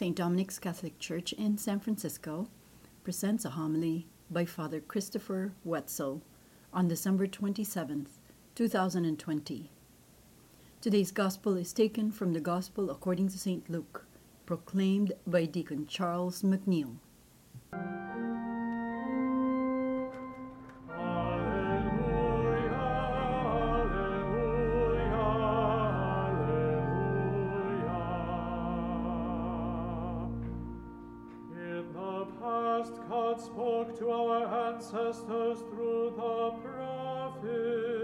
St. Dominic's Catholic Church in San Francisco presents a homily by Father Christopher Wetzel on December 27, 2020. Today's Gospel is taken from the Gospel according to St. Luke, proclaimed by Deacon Charles McNeil. Spoke to our ancestors through the prophets.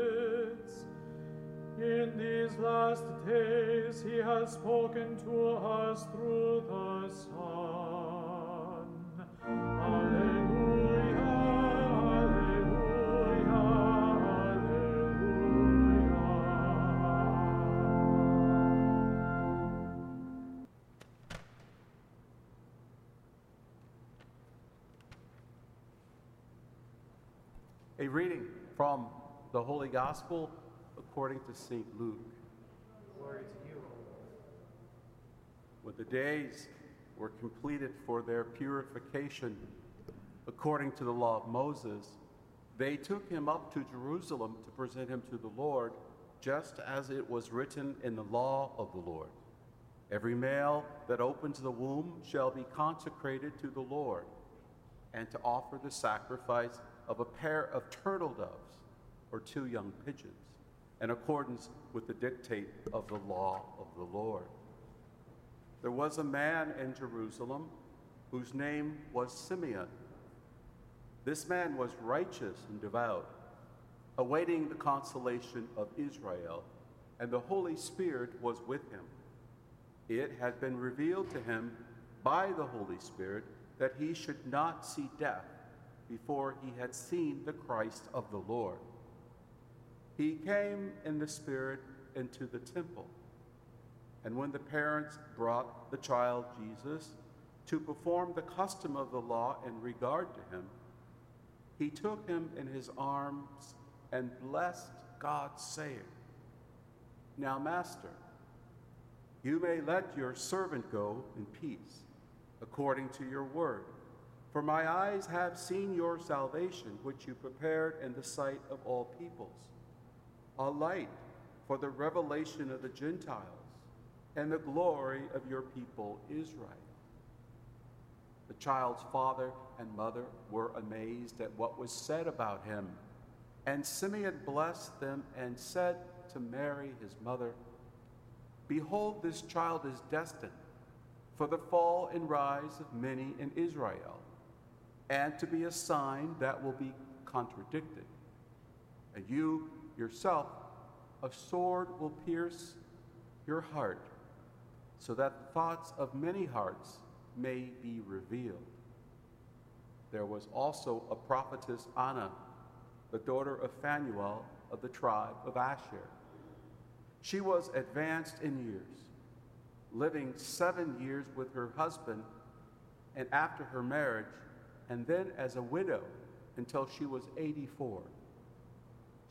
In these last days, he has spoken to us through the Son. Alleluia, A reading from the Holy Gospel according to St. Luke. Glory to you, O When the days were completed for their purification according to the law of Moses, they took him up to Jerusalem to present him to the Lord, just as it was written in the law of the Lord. Every male that opens the womb shall be consecrated to the Lord, and to offer the sacrifice of a pair of turtle doves or two young pigeons, in accordance with the dictate of the law of the Lord. There was a man in Jerusalem whose name was Simeon. This man was righteous and devout, awaiting the consolation of Israel, and the Holy Spirit was with him. It had been revealed to him by the Holy Spirit that he should not see death before he had seen the Christ of the Lord. He came in the Spirit into the temple. And when the parents brought the child Jesus to perform the custom of the law in regard to him, he took him in his arms and blessed God, saying, Now, Master, you may let your servant go in peace, according to your word. For my eyes have seen your salvation, which you prepared in the sight of all peoples, a light for the revelation of the Gentiles and the glory of your people Israel. The child's father and mother were amazed at what was said about him. And Simeon blessed them and said to Mary, his mother, Behold, this child is destined for the fall and rise of many in Israel, and to be a sign that will be contradicted. And you yourself, a sword will pierce your heart, so that the thoughts of many hearts may be revealed. There was also a prophetess Anna, the daughter of Phanuel of the tribe of Asher. She was advanced in years, living seven years with her husband and after her marriage, and then as a widow until she was 84.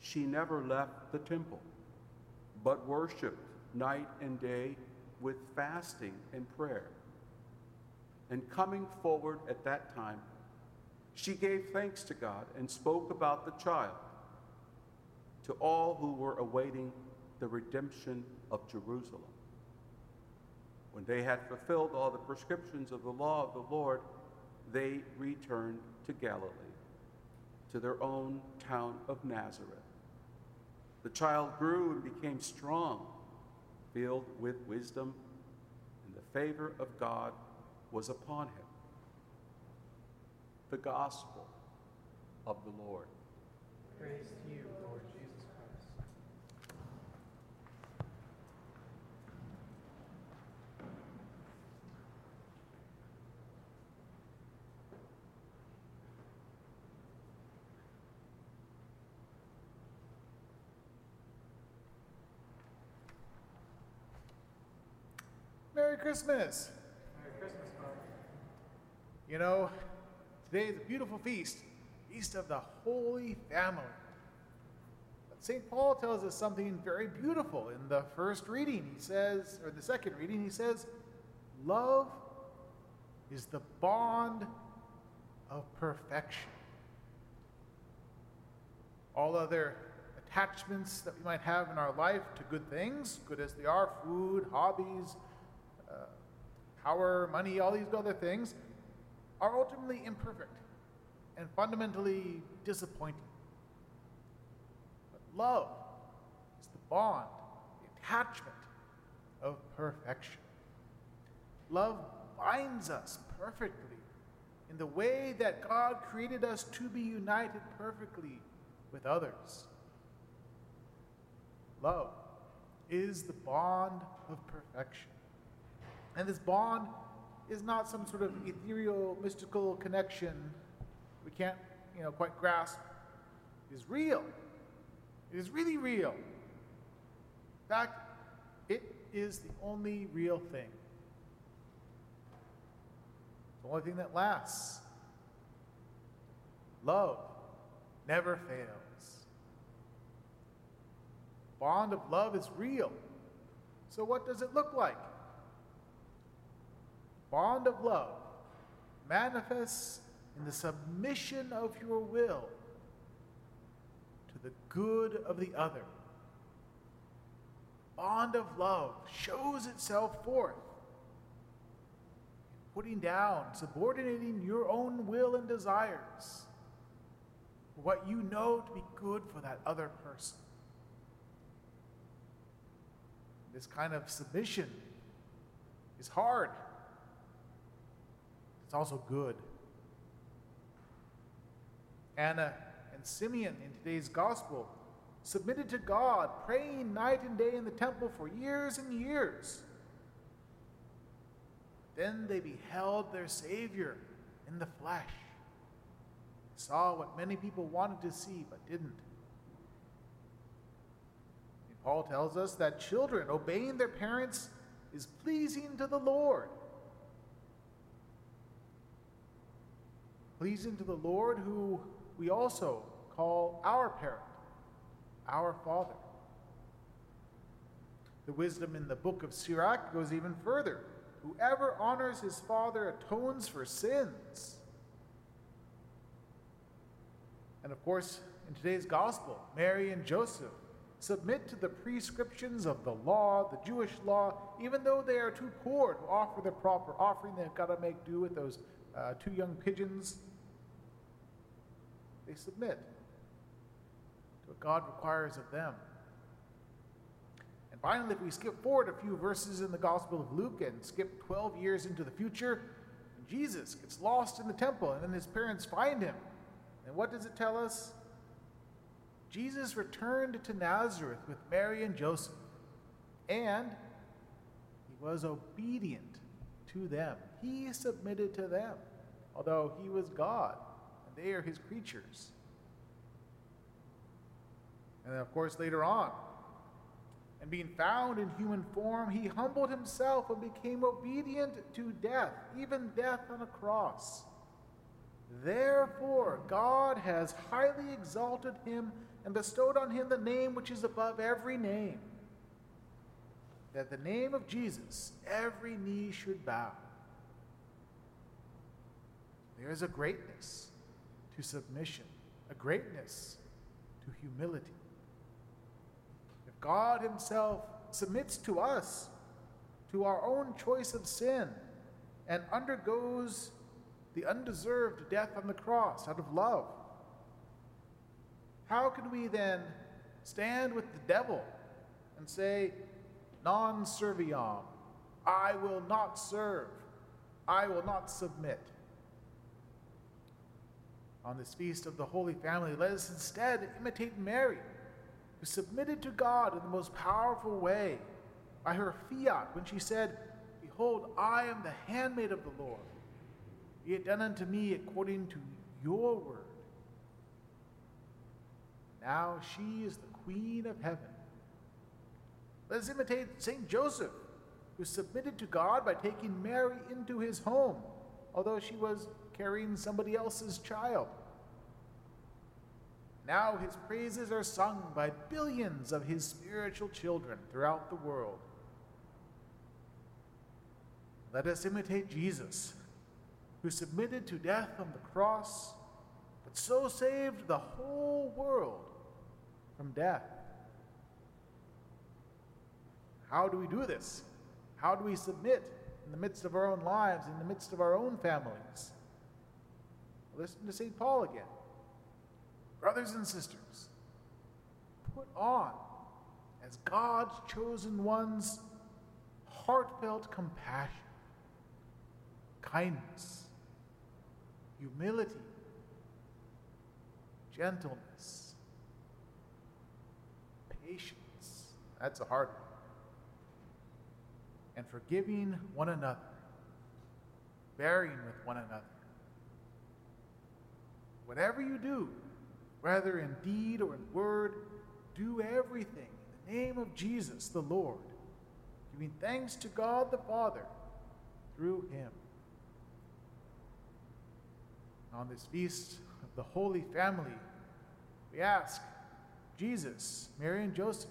She never left the temple, but worshiped night and day with fasting and prayer. And coming forward at that time, she gave thanks to God and spoke about the child to all who were awaiting the redemption of Jerusalem. When they had fulfilled all the prescriptions of the law of the Lord, they returned to Galilee, to their own town of Nazareth. The child grew and became strong, filled with wisdom, and the favor of God was upon him. The Gospel of the Lord. Praise to you, Lord Jesus Christ. Merry Christmas! Merry Christmas, Father. You know, today is a beautiful feast, Feast of the Holy Family. But St. Paul tells us something very beautiful in the first reading. He says, or the second reading, he says, Love is the bond of perfection. All other attachments that we might have in our life to good things, good as they are food, hobbies, power, money, all these other things are ultimately imperfect and fundamentally disappointing. But love is the bond, the attachment of perfection. Love binds us perfectly in the way that God created us to be united perfectly with others. Love is the bond of perfection. And this bond is not some sort of ethereal, mystical connection we can't, you know, quite grasp. It is real. It is really real. In fact, it is the only real thing. The only thing that lasts. Love never fails. Bond of love is real. So, what does it look like? Bond of love manifests in the submission of your will to the good of the other. Bond of love shows itself forth putting down, subordinating your own will and desires for what you know to be good for that other person. This kind of submission is hard. It's also good. Anna and Simeon in today's gospel submitted to God, praying night and day in the temple for years and years. Then they beheld their Savior in the flesh, saw what many people wanted to see but didn't. Paul tells us that children obeying their parents is pleasing to the Lord. Pleasing to the Lord, who we also call our parent, our Father. The wisdom in the book of Sirach goes even further. Whoever honors his father atones for sins. And of course, in today's gospel, Mary and Joseph submit to the prescriptions of the law, the Jewish law, even though they are too poor to offer the proper offering. They've got to make do with those uh, two young pigeons. They submit to what God requires of them. And finally, if we skip forward a few verses in the Gospel of Luke and skip 12 years into the future, Jesus gets lost in the temple, and then his parents find him. And what does it tell us? Jesus returned to Nazareth with Mary and Joseph, and he was obedient to them. He submitted to them, although he was God, they are his creatures. And then, of course, later on, and being found in human form, he humbled himself and became obedient to death, even death on a cross. Therefore, God has highly exalted him and bestowed on him the name which is above every name, that the name of Jesus every knee should bow. There is a greatness to submission, a greatness to humility. If God Himself submits to us, to our own choice of sin, and undergoes the undeserved death on the cross out of love. How can we then stand with the devil and say, Non serviam, I will not serve, I will not submit? On this feast of the Holy Family, let us instead imitate Mary who submitted to God in the most powerful way by her fiat when she said, Behold, I am the handmaid of the Lord. Be it done unto me according to your word. Now she is the queen of heaven. Let us imitate St. Joseph, who submitted to God by taking Mary into his home, although she was carrying somebody else's child. Now his praises are sung by billions of his spiritual children throughout the world. Let us imitate Jesus, who submitted to death on the cross, but so saved the whole world from death. How do we do this? How do we submit in the midst of our own lives, in the midst of our own families? Listen to St. Paul again. Brothers and sisters, put on, as God's chosen ones, heartfelt compassion, kindness, humility, gentleness, patience. That's a hard one. And forgiving one another, bearing with one another. Whatever you do, whether in deed or in word, do everything in the name of Jesus the Lord, giving thanks to God the Father through him. On this feast of the Holy Family, we ask Jesus, Mary, and Joseph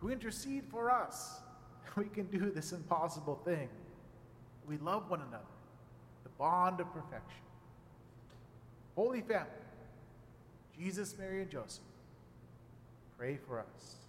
to intercede for us. We can do this impossible thing. We love one another, the bond of perfection. Holy Family, Jesus, Mary, and Joseph, pray for us.